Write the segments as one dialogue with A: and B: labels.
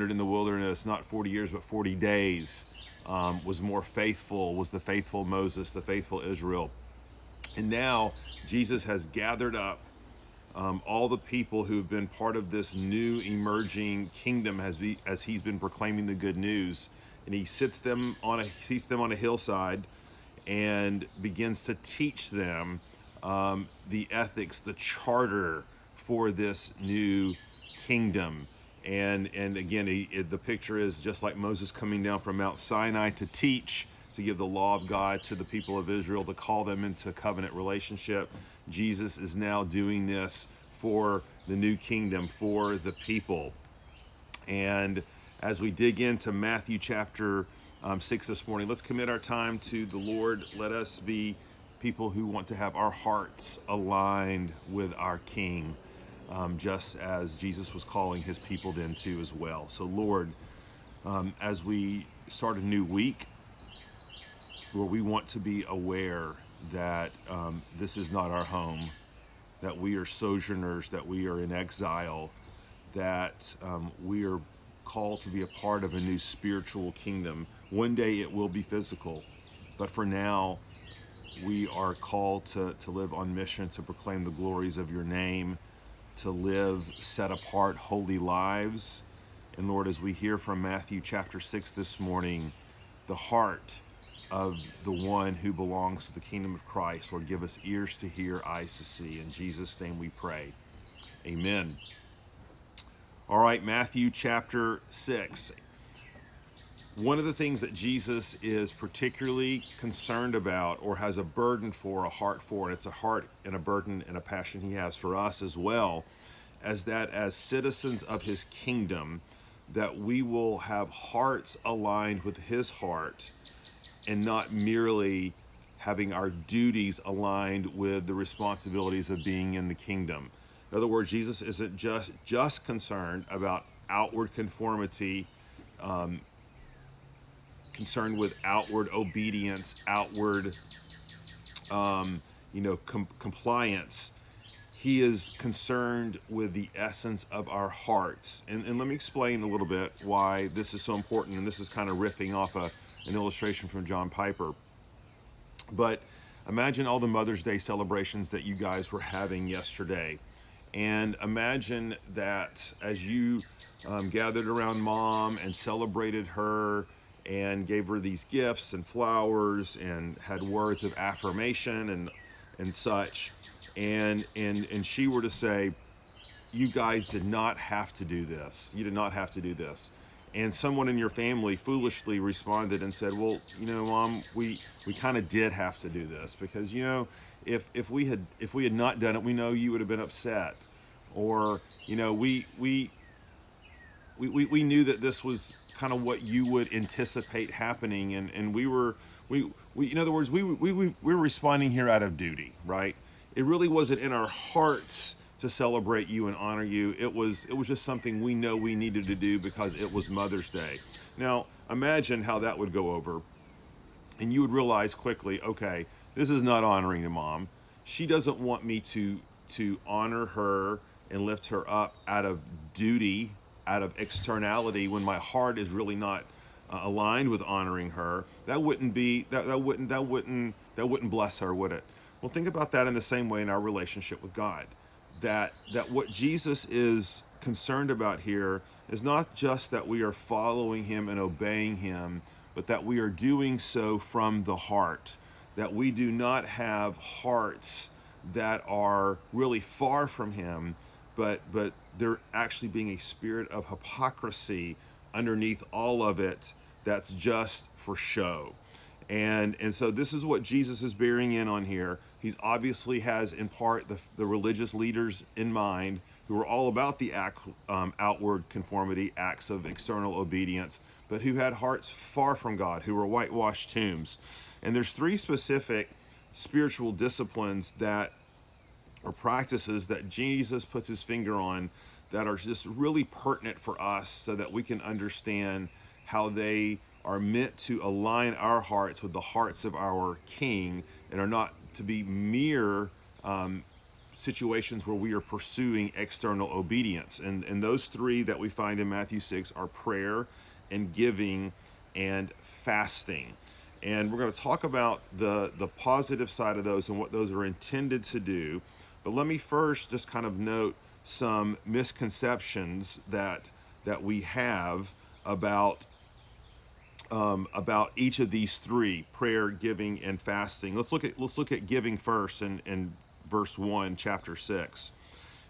A: wandered in the wilderness not 40 years but 40 days, um, was more faithful, was the faithful Moses, the faithful Israel. And now Jesus has gathered up um, all the people who have been part of this new emerging kingdom as, as he's been proclaiming the good news. And he sits them on a seats them on a hillside and begins to teach them um, the ethics, the charter for this new kingdom. And and again, he, the picture is just like Moses coming down from Mount Sinai to teach, to give the law of God to the people of Israel, to call them into covenant relationship. Jesus is now doing this for the new kingdom, for the people. And as we dig into Matthew chapter um, 6 this morning, let's commit our time to the Lord. Let us be people who want to have our hearts aligned with our King, um, just as Jesus was calling his people then to as well. So, Lord, um, as we start a new week, Lord, we want to be aware that um, this is not our home, that we are sojourners, that we are in exile, that um, we are called to be a part of a new spiritual kingdom. One day it will be physical, but for now, we are called to, to live on mission to proclaim the glories of your name, to live set apart, holy lives. And Lord, as we hear from Matthew chapter 6 this morning, the heart of the one who belongs to the kingdom of Christ. Lord, give us ears to hear, eyes to see. In Jesus' name we pray. Amen. All right, Matthew chapter 6. One of the things that Jesus is particularly concerned about or has a burden for, a heart for, and it's a heart and a burden and a passion he has for us as well, as that as citizens of his kingdom, that we will have hearts aligned with his heart and not merely having our duties aligned with the responsibilities of being in the kingdom. In other words, Jesus isn't just just concerned about outward conformity, um, concerned with outward obedience, outward, um, you know, com- compliance. He is concerned with the essence of our hearts. And, and let me explain a little bit why this is so important. And this is kind of riffing off a an illustration from John Piper. But imagine all the Mother's Day celebrations that you guys were having yesterday. And imagine that as you um, gathered around mom and celebrated her and gave her these gifts and flowers and had words of affirmation and, and such. And, and, and she were to say, You guys did not have to do this. You did not have to do this and someone in your family foolishly responded and said, "Well, you know, mom, we we kind of did have to do this because you know, if if we had if we had not done it, we know you would have been upset, or you know, we we we we, we knew that this was kind of what you would anticipate happening, and and we were we we in other words, we we we, we were responding here out of duty, right? It really wasn't in our hearts." to celebrate you and honor you. It was it was just something we know we needed to do because it was Mother's Day. Now, imagine how that would go over. And you would realize quickly, okay, this is not honoring your mom. She doesn't want me to to honor her and lift her up out of duty, out of externality when my heart is really not uh, aligned with honoring her. That wouldn't be that, that wouldn't that wouldn't that wouldn't bless her, would it? Well, think about that in the same way in our relationship with God that that what Jesus is concerned about here is not just that we are following him and obeying him, but that we are doing so from the heart. That we do not have hearts that are really far from him, but but they're actually being a spirit of hypocrisy underneath all of it that's just for show. And and so this is what Jesus is bearing in on here He's obviously has in part the, the religious leaders in mind who are all about the act, um, outward conformity, acts of external obedience, but who had hearts far from God, who were whitewashed tombs. And there's three specific spiritual disciplines that or practices that Jesus puts his finger on that are just really pertinent for us so that we can understand how they are meant to align our hearts with the hearts of our King and are not to be mere um, situations where we are pursuing external obedience. And, and those three that we find in Matthew 6 are prayer and giving and fasting. And we're going to talk about the, the positive side of those and what those are intended to do. But let me first just kind of note some misconceptions that that we have about um, about each of these three prayer giving and fasting. Let's look at let's look at giving first in, in verse 1 chapter 6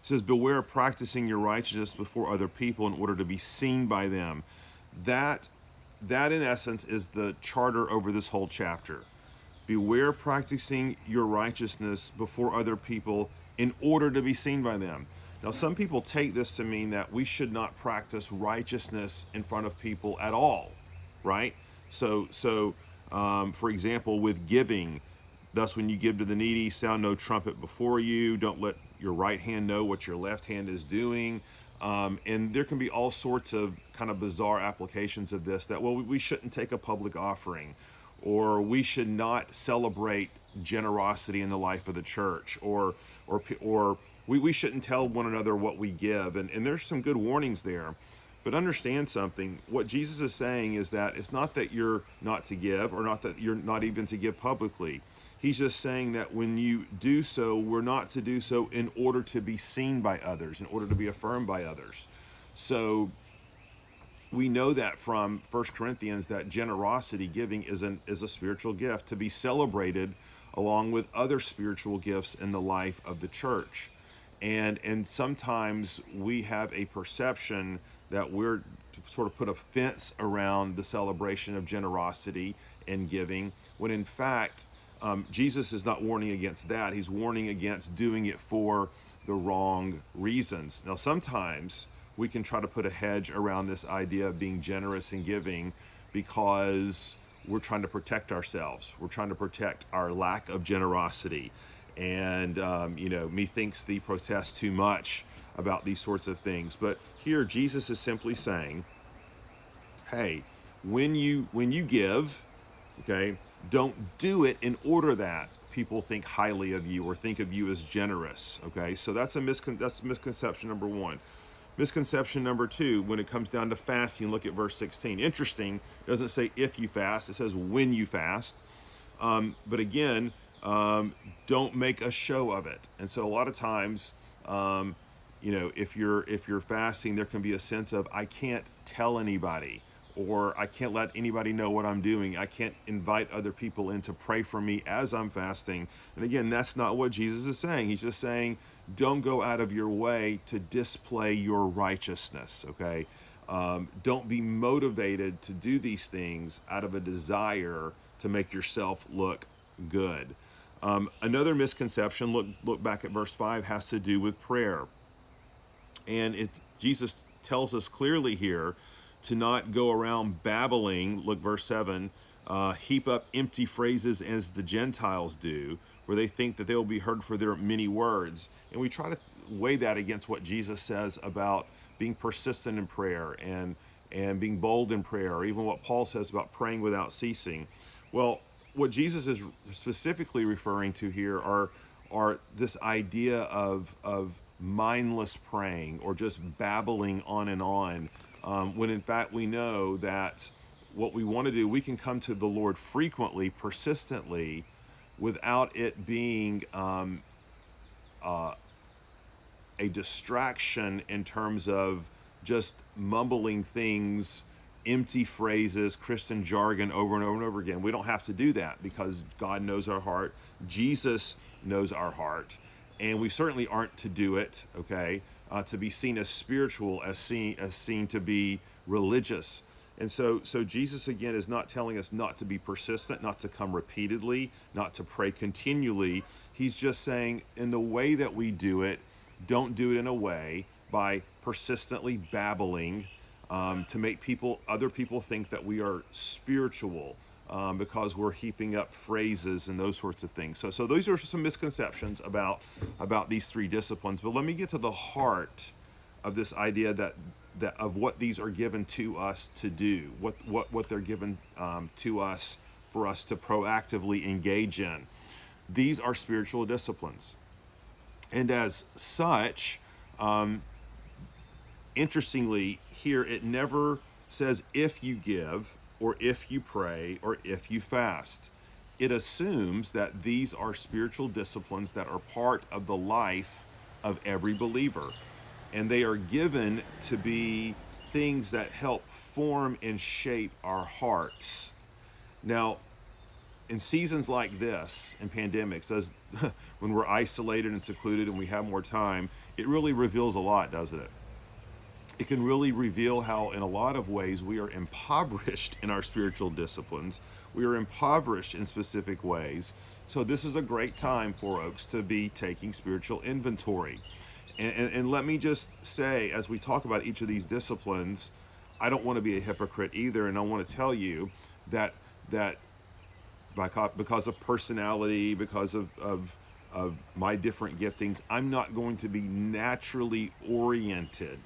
A: it says beware of practicing your righteousness before other people in order to be seen by them. That that in essence is the charter over this whole chapter. Beware practicing your righteousness before other people in order to be seen by them now, some people take this to mean that we should not practice righteousness in front of people at all, right? So, so um, for example, with giving, thus when you give to the needy, sound no trumpet before you. Don't let your right hand know what your left hand is doing. Um, and there can be all sorts of kind of bizarre applications of this that, well, we shouldn't take a public offering, or we should not celebrate generosity in the life of the church, or, or, or we, we shouldn't tell one another what we give. And, and there's some good warnings there. But understand something. What Jesus is saying is that it's not that you're not to give or not that you're not even to give publicly. He's just saying that when you do so, we're not to do so in order to be seen by others, in order to be affirmed by others. So we know that from 1 Corinthians that generosity giving is an is a spiritual gift to be celebrated along with other spiritual gifts in the life of the church. And and sometimes we have a perception that we're sort of put a fence around the celebration of generosity and giving when in fact um, jesus is not warning against that. He's warning against doing it for the wrong reasons. Now sometimes we can try to put a hedge around this idea of being generous and giving because we're trying to protect ourselves. We're trying to protect our lack of generosity. And um, you know methinks thee protest too much about these sorts of things. But here jesus is simply saying hey when you when you give okay don't do it in order that people think highly of you or think of you as generous okay? So that's a miscon- that's misconception number one misconception number two when it comes down to fasting look at verse 16 interesting doesn't say if you fast it says when you fast. Um, but again um, don't make a show of it. And so a lot of times, um, you know, if you're if you're fasting, there can be a sense of I can't tell anybody, or I can't let anybody know what I'm doing. I can't invite other people in to pray for me as I'm fasting. And again, that's not what Jesus is saying. He's just saying, don't go out of your way to display your righteousness. Okay. Um, don't be motivated to do these things out of a desire to make yourself look good. Um, another misconception, look, look back at verse 5, has to do with prayer. And it, Jesus tells us clearly here to not go around babbling, look, verse 7, uh, heap up empty phrases as the Gentiles do, where they think that they will be heard for their many words. And we try to weigh that against what Jesus says about being persistent in prayer and, and being bold in prayer, or even what Paul says about praying without ceasing. Well, what Jesus is specifically referring to here are are this idea of of mindless praying or just babbling on and on, um, when in fact we know that what we want to do, we can come to the Lord frequently, persistently, without it being um, uh, a distraction in terms of just mumbling things empty phrases, Christian jargon over and over and over again. We don't have to do that because God knows our heart. Jesus knows our heart. And we certainly aren't to do it, okay, uh, to be seen as spiritual, as seen, as seen to be religious. And so, so Jesus again is not telling us not to be persistent, not to come repeatedly, not to pray continually. He's just saying, in the way that we do it, don't do it in a way by persistently babbling um, to make people, other people think that we are spiritual um, because we're heaping up phrases and those sorts of things. So, so those are some misconceptions about about these three disciplines. But let me get to the heart of this idea that that of what these are given to us to do, what what what they're given um, to us for us to proactively engage in. These are spiritual disciplines. And as such, um, interestingly, here it never says if you give, or if you pray, or if you fast. It assumes that these are spiritual disciplines that are part of the life of every believer. And they are given to be things that help form and shape our hearts. Now, in seasons like this, in pandemics, as when we're isolated and secluded and we have more time, it really reveals a lot, doesn't it? It can really reveal how, in a lot of ways, we are impoverished in our spiritual disciplines. We are impoverished in specific ways. So, this is a great time for Oaks to be taking spiritual inventory. And, and, and let me just say, as we talk about each of these disciplines, I don't want to be a hypocrite either, and I want to tell you that that because of personality, because of, of, of my different giftings, I'm not going to be naturally oriented.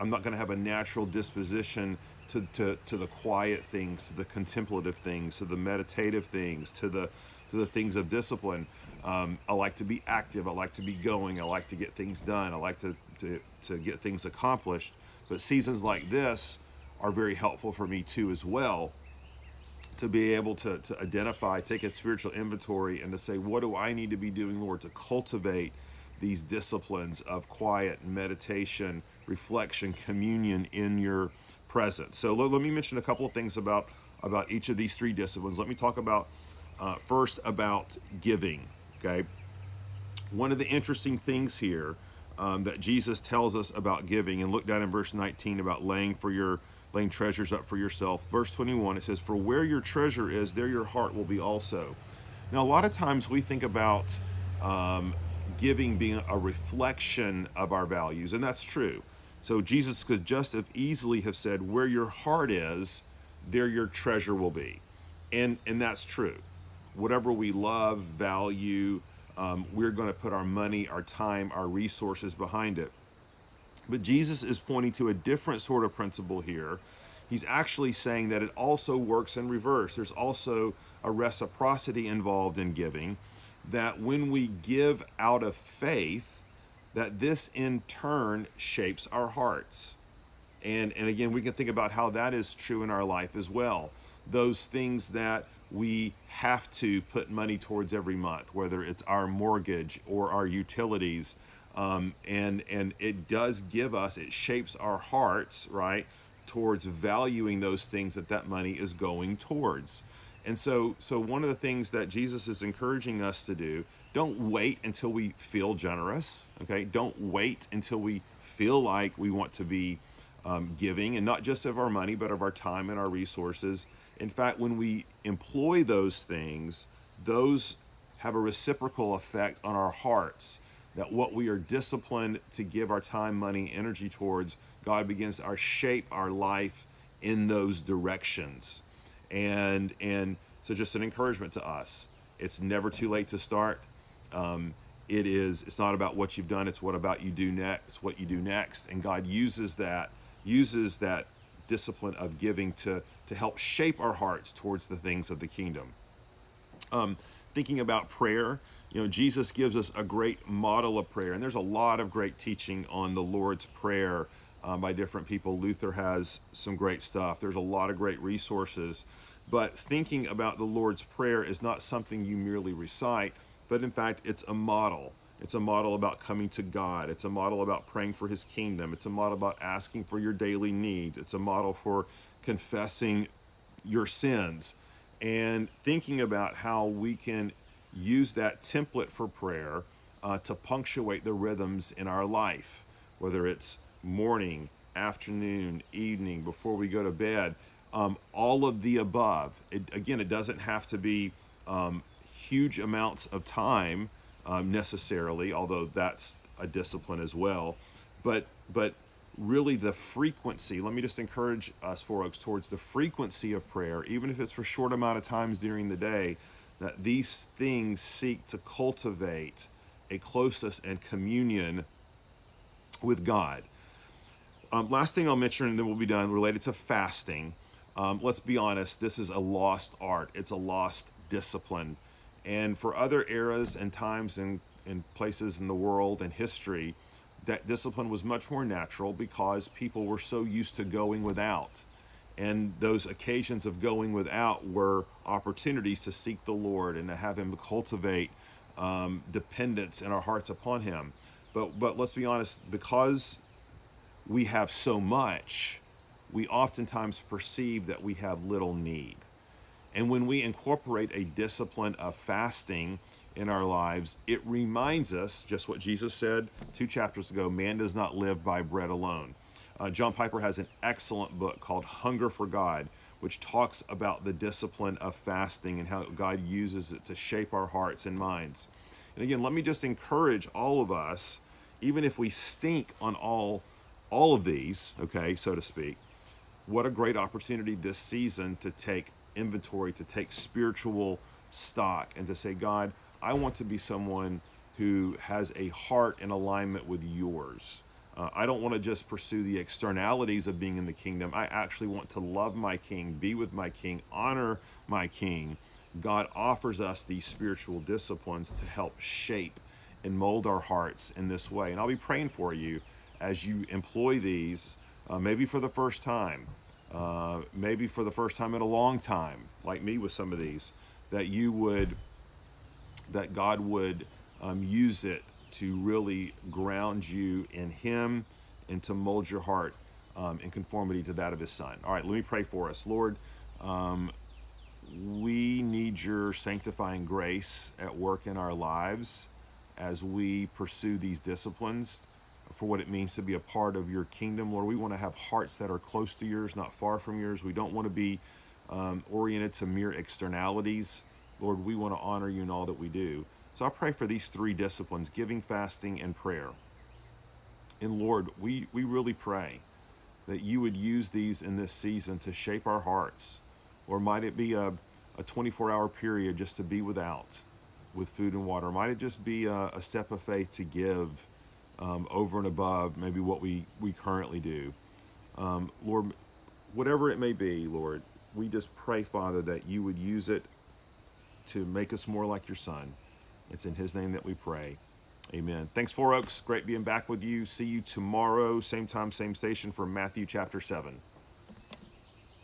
A: I'm not going to have a natural disposition to, to, to the quiet things, to the contemplative things, to the meditative things, to the, to the things of discipline. Um, I like to be active. I like to be going. I like to get things done. I like to, to, to get things accomplished. But seasons like this are very helpful for me too, as well to be able to, to identify, take a spiritual inventory, and to say, what do I need to be doing, Lord, to cultivate these disciplines of quiet, meditation, reflection, communion in your presence. So let, let me mention a couple of things about about each of these three disciplines. Let me talk about uh, first about giving. Okay, one of the interesting things here um, that Jesus tells us about giving, and look down in verse 19 about laying for your laying treasures up for yourself. Verse 21, it says, For where your treasure is, there your heart will be also. Now, a lot of times we think about um, giving being a reflection of our values, and that's true. So Jesus could just as easily have said, Where your heart is, there your treasure will be. And, and that's true. Whatever we love, value, um, we're going to put our money, our time, our resources behind it. But Jesus is pointing to a different sort of principle here. He's actually saying that it also works in reverse. There's also a reciprocity involved in giving, that when we give out of faith, that this in turn shapes our hearts. And, and again, we can think about how that is true in our life as well. Those things that we have to put money towards every month, whether it's our mortgage or our utilities um, and and it does give us it shapes our hearts right towards valuing those things that that money is going towards and so so one of the things that jesus is encouraging us to do don't wait until we feel generous okay don't wait until we feel like we want to be um, giving and not just of our money but of our time and our resources in fact when we employ those things those have a reciprocal effect on our hearts that what we are disciplined to give our time, money, energy towards, God begins to shape our life in those directions. And and so just an encouragement to us. It's never too late to start. Um, it is it's not about what you've done, it's what about you do next, what you do next. And God uses that, uses that discipline of giving to to help shape our hearts towards the things of the kingdom. Um, thinking about prayer, you know, Jesus gives us a great model of prayer, and there's a lot of great teaching on the Lord's Prayer um, by different people. Luther has some great stuff. There's a lot of great resources. But thinking about the Lord's Prayer is not something you merely recite, but in fact, it's a model. It's a model about coming to God. It's a model about praying for His kingdom. It's a model about asking for your daily needs. It's a model for confessing your sins and thinking about how we can use that template for prayer uh, to punctuate the rhythms in our life, whether it's morning, afternoon, evening, before we go to bed, um, all of the above. It, again, it doesn't have to be um, huge amounts of time um, necessarily, although that's a discipline as well. But but really the frequency. Let me just encourage us, Four Oaks, towards the frequency of prayer, even if it's for short amount of times during the day that these things seek to cultivate a closeness and communion with God. Um, last thing I'll mention, and then we'll be done, related to fasting. Um, let's be honest, this is a lost art, it's a lost discipline. And for other eras and times and in places in the world and history, that discipline was much more natural because people were so used to going without. And those occasions of going without were opportunities to seek the Lord and to have Him cultivate um, dependence in our hearts upon Him. But, but let's be honest, because we have so much, we oftentimes perceive that we have little need. And when we incorporate a discipline of fasting in our lives, it reminds us just what Jesus said two chapters ago man does not live by bread alone. Uh, John Piper has an excellent book called Hunger for God, which talks about the discipline of fasting and how God uses it to shape our hearts and minds. And again, let me just encourage all of us, even if we stink on all all of these, okay, so to speak, what a great opportunity this season to take inventory, to take spiritual stock, and to say, God, I want to be someone who has a heart in alignment with yours. Uh, I don't want to just pursue the externalities of being in the kingdom. I actually want to love my king, be with my king, honor my king. God offers us these spiritual disciplines to help shape and mold our hearts in this way. And I'll be praying for you as you employ these, uh, maybe for the first time, uh, maybe for the first time in a long time, like me with some of these, that you would that God would um, use it to really ground you in Him and to mold your heart um, in conformity to that of His Son. All right, let me pray for us. Lord, um, we need your sanctifying grace at work in our lives as we pursue these disciplines for what it means to be a part of your kingdom. Lord, we want to have hearts that are close to yours, not far from yours. We don't want to be um, oriented to mere externalities. Lord, we want to honor you in all that we do. So I pray for these three disciplines giving, fasting, and prayer. And Lord, we, we really pray that you would use these in this season to shape our hearts. Or might it be a, a 24 hour period just to be without with food and water? Might it just be a, a step of faith to give um, over and above maybe what we, we currently do? Um, Lord, whatever it may be, Lord, we just pray, Father, that you would use it to make us more like your son. It's in his name that we pray. Amen. Thanks, Four Oaks. Great being back with you. See you tomorrow, same time, same station for Matthew chapter 7.